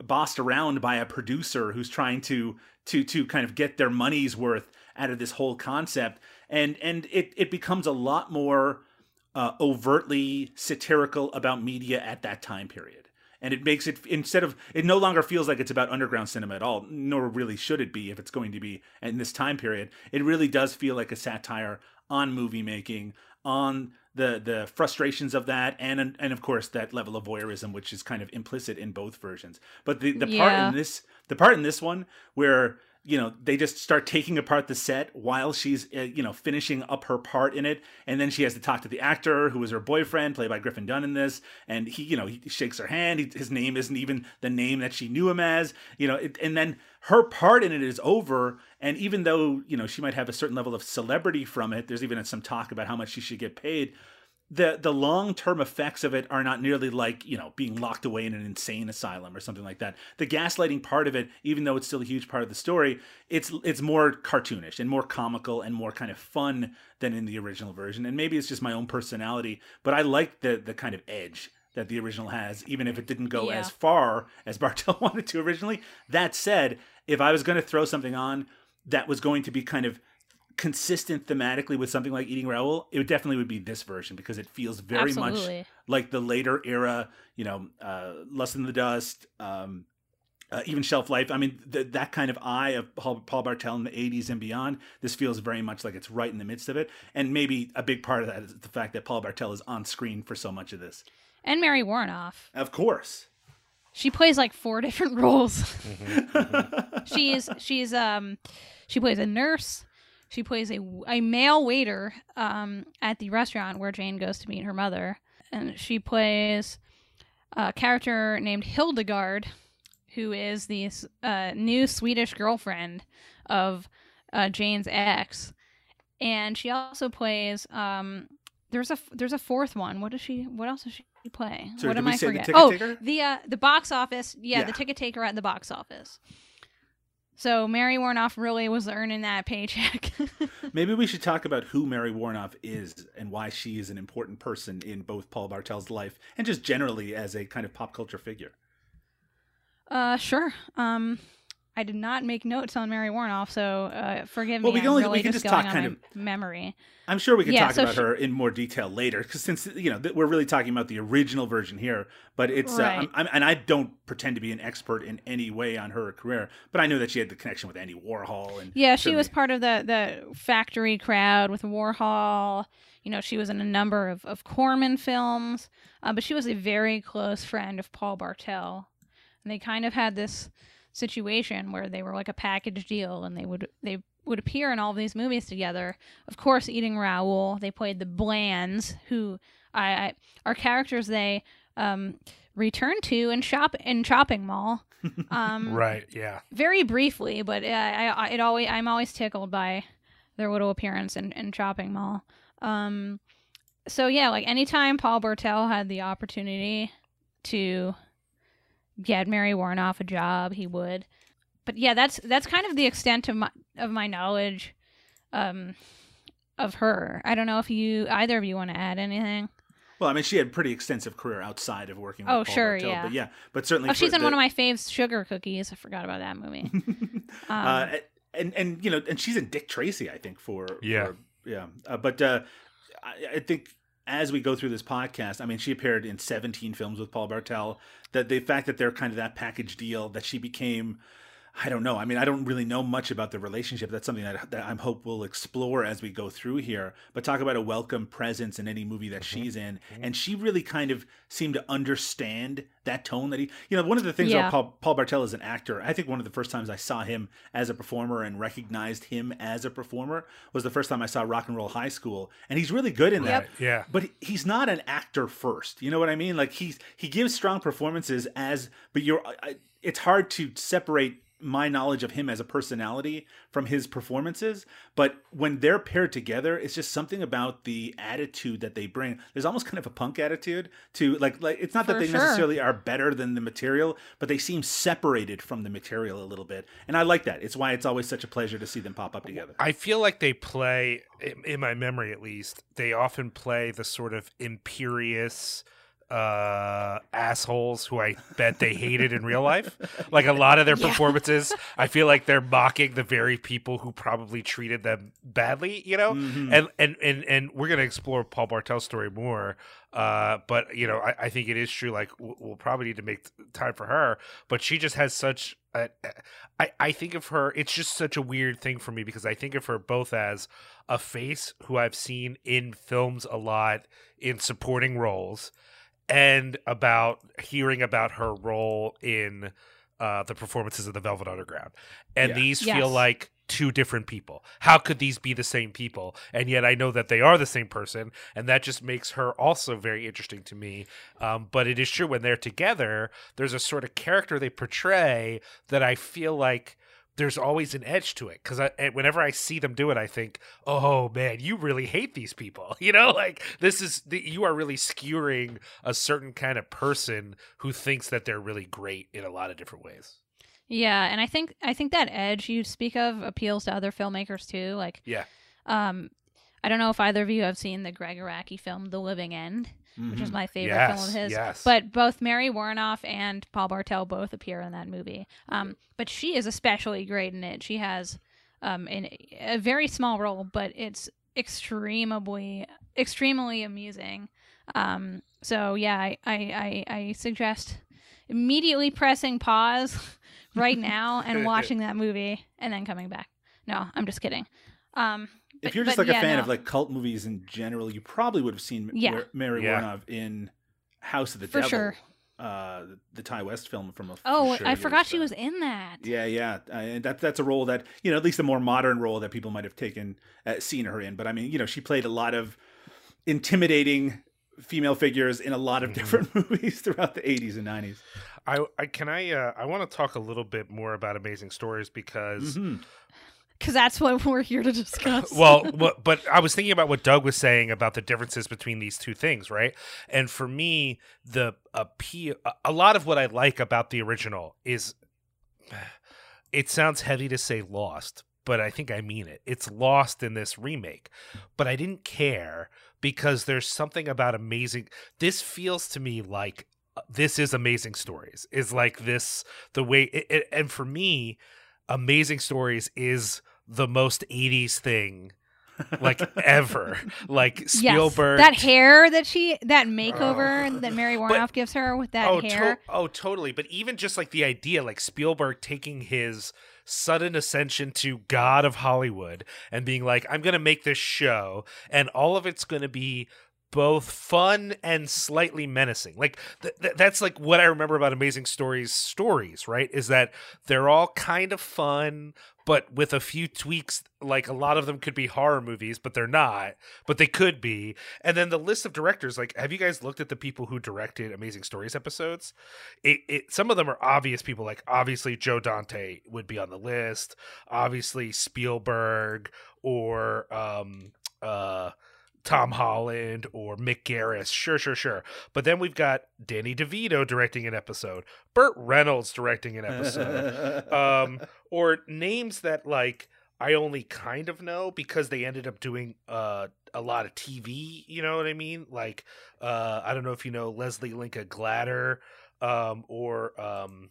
bossed around by a producer who's trying to to to kind of get their money's worth out of this whole concept and and it it becomes a lot more uh, overtly satirical about media at that time period. And it makes it instead of it no longer feels like it's about underground cinema at all nor really should it be if it's going to be in this time period. It really does feel like a satire on movie making on the the frustrations of that and and of course that level of voyeurism which is kind of implicit in both versions. But the the part in this the part in this one where you know they just start taking apart the set while she's uh, you know finishing up her part in it. And then she has to talk to the actor who is her boyfriend played by griffin dunne in this. And he you know he shakes her hand. He, his name isn't even the name that she knew him as you know it, and then her part in it is over. And even though you know she might have a certain level of celebrity from it there's even some talk about how much she should get paid the the long term effects of it are not nearly like you know being locked away in an insane asylum or something like that. The gaslighting part of it, even though it's still a huge part of the story, it's it's more cartoonish and more comical and more kind of fun than in the original version. And maybe it's just my own personality, but I like the the kind of edge that the original has, even if it didn't go Yeah. as far as Bartel wanted to originally. That said, if I was going to throw something on that was going to be kind of consistent thematically with something like Eating Raoul, it would definitely would be this version because it feels very much like the later era, you know, uh, Lust in the Dust, um, uh, even Shelf Life. I mean, th- that kind of eye of Paul, Paul Bartel in the 80s and beyond, this feels very much like it's right in the midst of it. And maybe a big part of that is the fact that Paul Bartel is on screen for so much of this. And Mary Woronov. Of course. She plays like four different roles. she's she's um she plays a nurse. She plays a, a male waiter um, at the restaurant where Jane goes to meet her mother, and she plays a character named Hildegard, who is the uh, new Swedish girlfriend of uh, Jane's ex, and she also plays. Um, there's a there's a fourth one. What does she? What else does she play? Sorry, what am I forgetting? Oh, the uh, the box office. Yeah, Yeah. the ticket taker at the box office. So Mary Woronov really was earning that paycheck. Maybe we should talk about who Mary Woronov is and why she is an important person in both Paul Bartel's life and just generally as a kind of pop culture figure. uh, sure. Um, I did not make notes on Mary Woronov, so uh, forgive Well, me. we can only- really we can just just talk kind my memory. I'm sure we can Yeah, talk so about she- her in more detail later, because since you know we're really talking about the original version here, but it's uh, I'm, I'm, and I don't pretend to be an expert in any way on her career, but I know that she had the connection with Andy Warhol and Yeah, she was part of the the factory crowd with Warhol. You know, she was in a number of of Corman films, uh, but she was a very close friend of Paul Bartel, and they kind of had this situation where they were like a package deal, and they would they would appear in all of these movies together. Of course, eating Raoul. They played the Blands, who I, I are characters they um, return to in shop in Chopping Mall. Um, Right. Yeah. very briefly, but I, I, I it always I'm always tickled by their little appearance in, in Chopping Mall. Um, so yeah, like anytime Paul Bartel had the opportunity to get Mary Woronov a job, he would. But yeah, that's that's kind of the extent of my of my knowledge um, of her. I don't know if you either of you want to add anything. Well, I mean, she had a pretty extensive career outside of working. with Oh, Paul sure, Bartel, yeah. but yeah, but certainly. Oh, she's in the- one of my faves, Sugar Cookies. I forgot about that movie. Um, uh, and and you know, and she's in Dick Tracy, I think. For Yeah. for- yeah. Uh, but uh, I, I think as we go through this podcast, I mean, she appeared in 17 films with Paul Bartel. That the fact that they're kind of that package deal that she became. I don't know. I mean, I don't really know much about the relationship. That's something that, that I'm hope we'll explore as we go through here. But talk about a welcome presence in any movie that mm-hmm. she's in, mm-hmm. and she really kind of seemed to understand that tone that he. You know, one of the things Yeah. about Paul, Paul Bartel as an actor, I think one of the first times I saw him as a performer and recognized him as a performer was the first time I saw Rock and Roll High School, and he's really good in that. Right. Yeah. But he's not an actor first. You know what I mean? Like he's he gives strong performances as, but you're. I, it's hard to separate my knowledge of him as a personality from his performances but when they're paired together it's just something about the attitude that they bring. There's almost kind of a punk attitude to like like it's not that they sure. necessarily are better than the material but they seem separated from the material a little bit and i like that. It's why it's always such a pleasure to see them pop up together. I feel like they play, in- in my memory at least, they often play the sort of imperious, uh, assholes who I bet they hated in real life. Like a lot of their performances, I feel like they're mocking the very people who probably treated them badly, you know? Mhm. And, and and and we're gonna explore Paul Bartel's story more. Uh, but you know, I, I think it is true. Like we'll, we'll probably need to make time for her, but she just has such. A, I I think of her. It's just such a weird thing for me because I think of her both as a face who I've seen in films a lot in supporting roles, and about hearing about her role in uh, the performances of the Velvet Underground, and Yeah. these Yes. feel like two different people. How could these be the same people? And yet I know that they are the same person, and that just makes her also very interesting to me. Um, but it is true when they're together, there's a sort of character they portray that I feel like there's always an edge to it because whenever I see them do it, I think, "Oh man, you really hate these people." You know, like this is the, you are really skewering a certain kind of person who thinks that they're really great in a lot of different ways. Yeah, and I think I think that edge you speak of appeals to other filmmakers too. Like, Yeah. um, I don't know if either of you have seen the Gregg Araki film *The Living End*, which is my favorite film of his. yes. But both Mary Woronov and Paul Bartel both appear in that movie. Um, but she is especially great in it. She has um in a very small role, but it's extremely extremely amusing. Um, so yeah, I I, I, I suggest immediately pressing pause right now and watching that movie and then coming back. No, I'm just kidding. Um, If you're just but like a fan no. of like cult movies in general, you probably would have seen Yeah. Mar- Mary Yeah. Woronov in House of the For Devil, sure. uh, the Ti West film from a Oh, sure I years forgot she was in that. Yeah, yeah, uh, and that that's a role that you know at least a more modern role that people might have taken uh, seen her in. But I mean, you know, she played a lot of intimidating female figures in a lot of Mhm. different movies throughout the 80s and 90s. I, I can I uh, I want to talk a little bit more about Amazing Stories because Mhm. Because that's what we're here to discuss. well, but, I was thinking about what Doug was saying about the differences between these two things, right? And for me, the appeal, a- a lot of what I like about the original is, it sounds heavy to say lost, but I think I mean it. It's lost in this remake, but I didn't care because there's something about amazing. This feels to me like uh, this is amazing stories. Is like this the way, it, it- and for me, amazing stories is the most 80s thing like ever. Like yes, spielberg that hair that she, that makeover that Mary Woronov gives her with that oh, hair. to- oh totally. But even just like the idea like spielberg taking his sudden ascension to god of hollywood and being like i'm gonna make this show and all of it's gonna be both fun and slightly menacing. Like th- th- that's like what i remember about amazing stories stories right? Is that they're all kind of fun but with a few tweaks like a lot of them could be horror movies but they're not but they could be. And then the list of directors like have you guys looked at the people who directed amazing stories episodes? It, it some of them are obvious people like obviously joe dante would be on the list obviously spielberg or um uh Tom Holland or Mick Garris. Sure, sure, sure. But then we've got Danny DeVito directing an episode, Burt Reynolds directing an episode, um, or names that like I only kind of know because they ended up doing uh, a lot of TV. You know what I mean? Like uh, I don't know if you know Leslie Linka Glatter um, or um,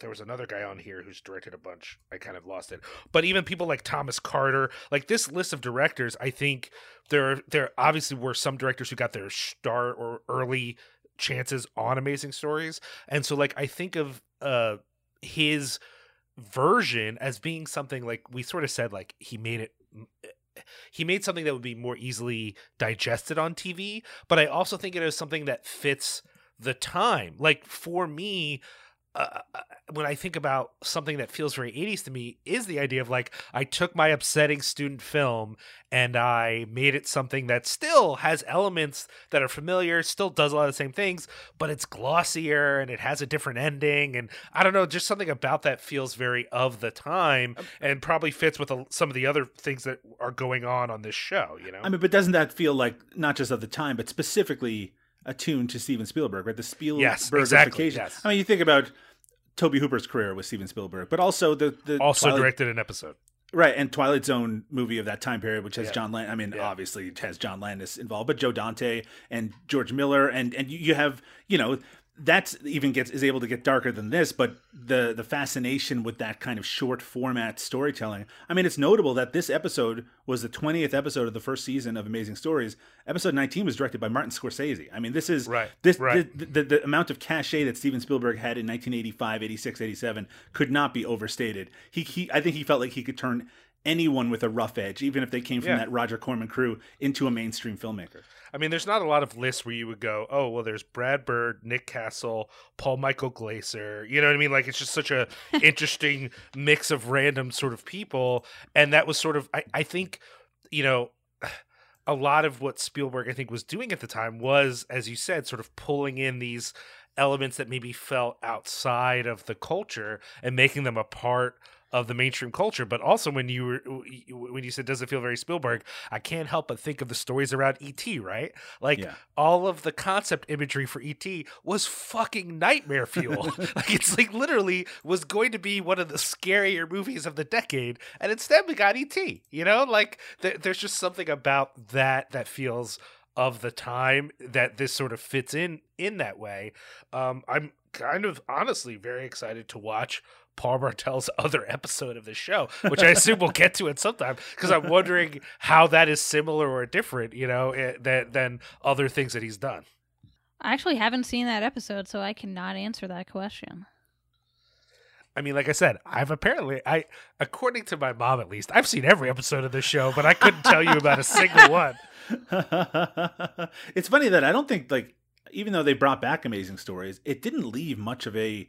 there was another guy on here who's directed a bunch. I kind of lost it. But even people like Thomas Carter, like this list of directors, I think there there obviously were some directors who got their start or early chances on amazing stories. And so like I think of uh his version as being something like we sort of said like he made it he made something that would be more easily digested on TV, but I also think it is something that fits the time. Like for me, uh, when I think about something that feels very 80s to me, is the idea of like, I took my upsetting student film and I made it something that still has elements that are familiar, still does a lot of the same things, but it's glossier and it has a different ending. And I don't know, just something about that feels very of the time and probably fits with a, some of the other things that are going on on this show, you know? I mean, but doesn't that feel like not just of the time, but specifically attuned to Steven Spielberg, right? The Spielbergification. Yes, exactly, yes. I mean, you think about Tobe Hooper's career with Steven Spielberg, but also the the also Twilight- directed an episode. Right, and Twilight Zone movie of that time period, which has Yeah. John Land. I mean, Yeah. obviously it has John Landis involved, but Joe Dante and George Miller, and and you have you know that's even gets is able to get darker than this, but the the fascination with that kind of short format storytelling. I mean, it's notable that this episode was the twentieth episode of the first season of Amazing Stories. Episode nineteen was directed by Martin Scorsese. I mean, this is Right, This right. The, the, the amount of cachet that Steven Spielberg had in 1985, 86, 87 could not be overstated. He, he I think he felt like he could turn anyone with a rough edge, even if they came from Yeah. that Roger Corman crew, into a mainstream filmmaker. I mean, there's not a lot of lists where you would go, oh, well, there's Brad Bird, Nick Castle, Paul Michael Glaser. You know what I mean? Like, it's just such a interesting mix of random sort of people. And that was sort of, I, I think, you know, a lot of what Spielberg, I think, was doing at the time was, as you said, sort of pulling in these elements that maybe felt outside of the culture and making them a part of the mainstream culture but also when you were when you said does it feel very spielberg? I can't help but think of the stories around et right? Like Yeah. all of the concept imagery for et was fucking nightmare fuel. Like it's like literally was going to be one of the scarier movies of the decade and instead we got et you know? Like th- there's just something about that that feels of the time that this sort of fits in in that way. Um i'm kind of honestly very excited to watch Paul Bartel's other episode of the show, which I assume we'll get to at some time, because I'm wondering how that is similar or different, you know, eh, than than other things that he's done. I actually haven't seen that episode, so I cannot answer that question. I mean, like I said, I've apparently, I, according to my mom at least, I've seen every episode of the show, but I couldn't tell you about a single one. it's funny that I don't think like even though they brought back amazing stories, it didn't leave much of a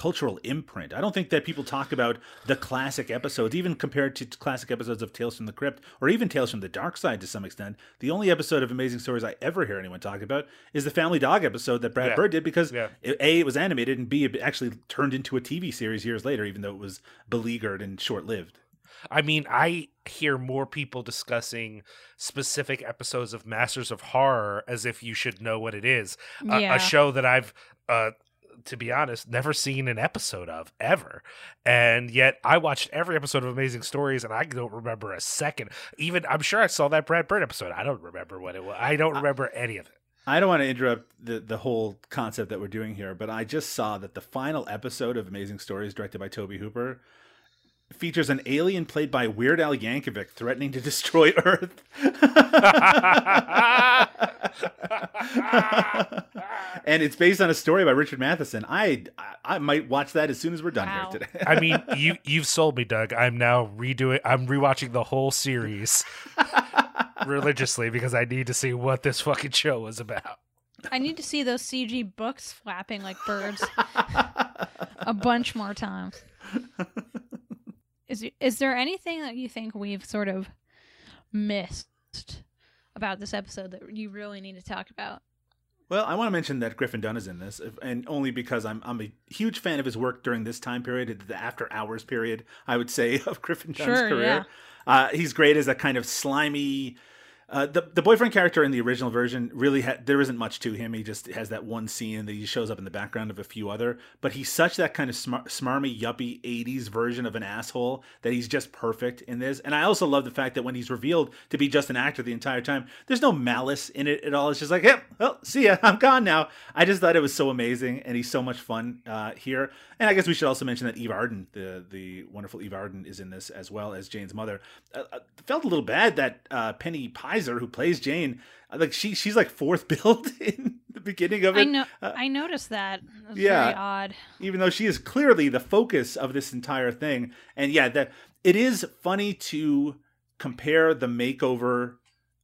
cultural imprint. I don't think that people talk about the classic episodes, even compared to classic episodes of Tales from the Crypt or even Tales from the Dark Side to some extent. The only episode of Amazing Stories I ever hear anyone talk about is the Family Dog episode that Brad Yeah. Bird did because Yeah. A, it was animated and B, it actually turned into a TV series years later, even though it was beleaguered and short lived. I mean, I hear more people discussing specific episodes of Masters of Horror as if you should know what it is. A, Yeah. a show that I've, uh, to be honest, never seen an episode of ever. And yet I watched every episode of Amazing Stories and I don't remember a second. Even, I'm sure I saw that Brad Bird episode. I don't remember what it was. I don't remember any of it. I don't want to interrupt the, the whole concept that we're doing here, but I just saw that the final episode of Amazing Stories, directed by Tobe Hooper, features an alien played by Weird Al Yankovic threatening to destroy Earth. and it's based on a story by Richard Matheson. I, I I might watch that as soon as we're done Wow. here today. I mean, you you've sold me, Doug. I'm now redoing. I'm rewatching the whole series religiously because I need to see what this fucking show was about. I need to see those CG books flapping like birds a bunch more times. Is is there anything that you think we've sort of missed about this episode that you really need to talk about? Well, I want to mention that Griffin Dunne is in this, and only because I'm I'm a huge fan of his work during this time period, the after hours period, I would say, of Griffin Dunne's Sure, career. yeah. Uh, he's great as a kind of slimy. Uh, the the boyfriend character in the original version really ha- there isn't much to him. He just has that one scene that he shows up in the background of a few other. But he's such that kind of smar- smarmy yuppie '80s version of an asshole that he's just perfect in this. And I also love the fact that when he's revealed to be just an actor the entire time, there's no malice in it at all. It's just like, yep, well, see ya, I'm gone now. I just thought it was so amazing, and he's so much fun uh, here. And I guess we should also mention that Eve Arden, the the wonderful Eve Arden, is in this as well as Jane's mother. Uh, uh, felt a little bad that uh, Penny Peyser, who plays Jane, uh, like she she's like fourth billed in the beginning of it. I know. Uh, I noticed that. It was yeah. very odd. even though she is clearly the focus of this entire thing. And yeah, that it is funny to compare the makeover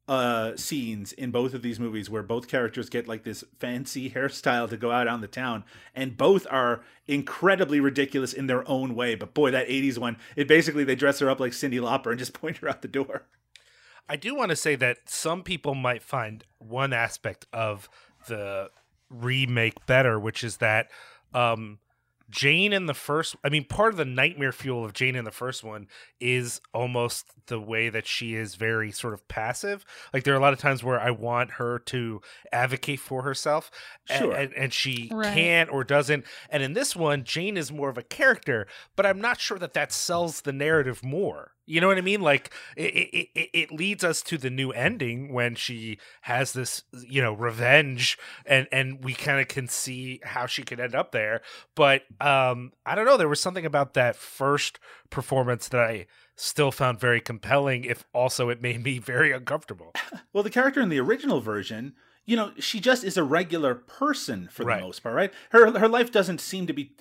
uh scenes in both of these movies where both characters get like this fancy hairstyle to go out on the town and both are incredibly ridiculous in their own way. But boy that 80s one it basically they dress her up like Cyndi Lauper and just point her out the door. I do want to say that some people might find one aspect of the remake better, which is that um, Jane in the first I mean part of the nightmare fuel of Jane in the first one is almost the way that she is very sort of passive. Like there are a lot of times where I want her to advocate for herself a- Sure. and, and she Right. can't or doesn't. And in this one Jane is more of a character, but I'm not sure that that sells the narrative more. You know what I mean? Like it, it, it, leads us to the new ending when she has this, you know, revenge, and and we kind of can see how she could end up there. But um, I don't know. There was something about that first performance that I still found very compelling. If also it made me very uncomfortable. Well, the character in the original version, you know, she just is a regular person for the Right. most part, right? Her her life doesn't seem to be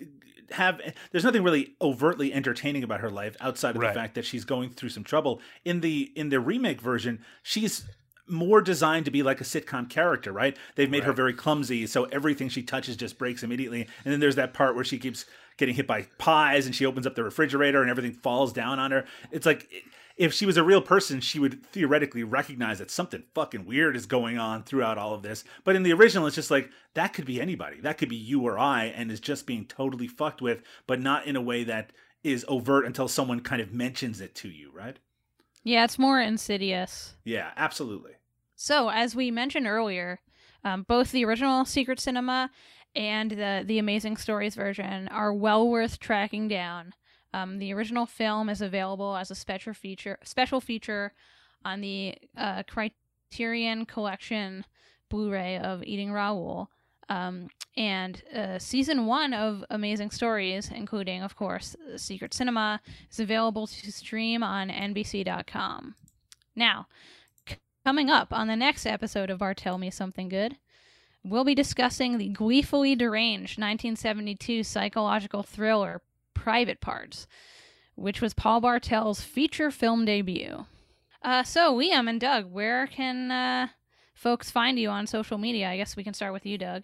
have there's nothing really overtly entertaining about her life outside of Right. the fact that she's going through some trouble. In the in the remake version, she's more designed to be like a sitcom character, right? They've made her very clumsy, so everything she touches just breaks immediately. And then there's that part where she keeps getting hit by pies and she opens up the refrigerator and everything falls down on her. It's like if she was a real person, she would theoretically recognize that something fucking weird is going on throughout all of this. But in the original, it's just like that could be anybody. That could be you or I, and is just being totally fucked with, but not in a way that is overt until someone kind of mentions it to you, right? Yeah, it's more insidious. Yeah, absolutely. So, as we mentioned earlier, um, both the original Secret Cinema and the the Amazing Stories version are well worth tracking down. Um, the original film is available as a special feature special feature on the uh, Criterion Collection Blu-ray of Eating Raoul. Um, and uh, season one of Amazing Stories, including, of course, Secret Cinema, is available to stream on NBC.com. Now, c- coming up on the next episode of Our Tell Me Something Good, we'll be discussing the gleefully deranged 1972 psychological thriller Private Parts, which was Paul Bartel's feature film debut. Uh, so, Liam and Doug, where can uh, folks find you on social media? I guess we can start with you, Doug.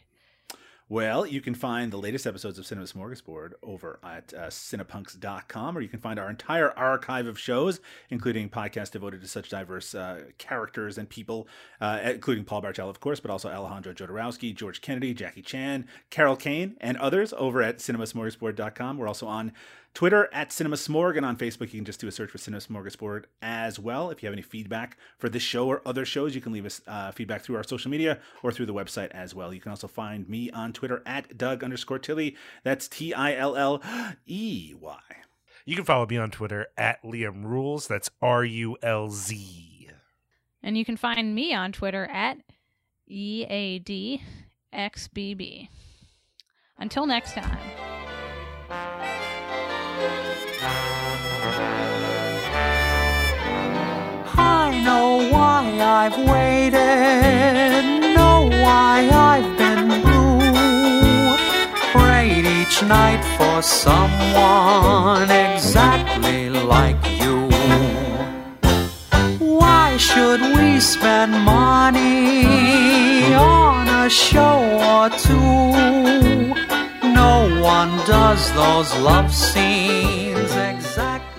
Well, you can find the latest episodes of Cinema Smorgasbord over at uh, cinepunks.com, or you can find our entire archive of shows, including podcasts devoted to such diverse uh, characters and people, uh, including Paul Bartel, of course, but also Alejandro Jodorowsky, George Kennedy, Jackie Chan, Carol Kane, and others over at cinemasmorgasbord.com. We're also on Twitter at Cinema Smorg, and on Facebook, you can just do a search for Cinema Smorgasbord as well. If you have any feedback for this show or other shows, you can leave us uh, feedback through our social media or through the website as well. You can also find me on Twitter at Doug underscore Tilley. That's T I L L E Y. You can follow me on Twitter at Liam Rules. That's R U L Z. And you can find me on Twitter at EADXBB. Until next time. Know why I've waited, know why I've been blue. Prayed each night for someone exactly like you. Why should we spend money on a show or two? No one does those love scenes exactly.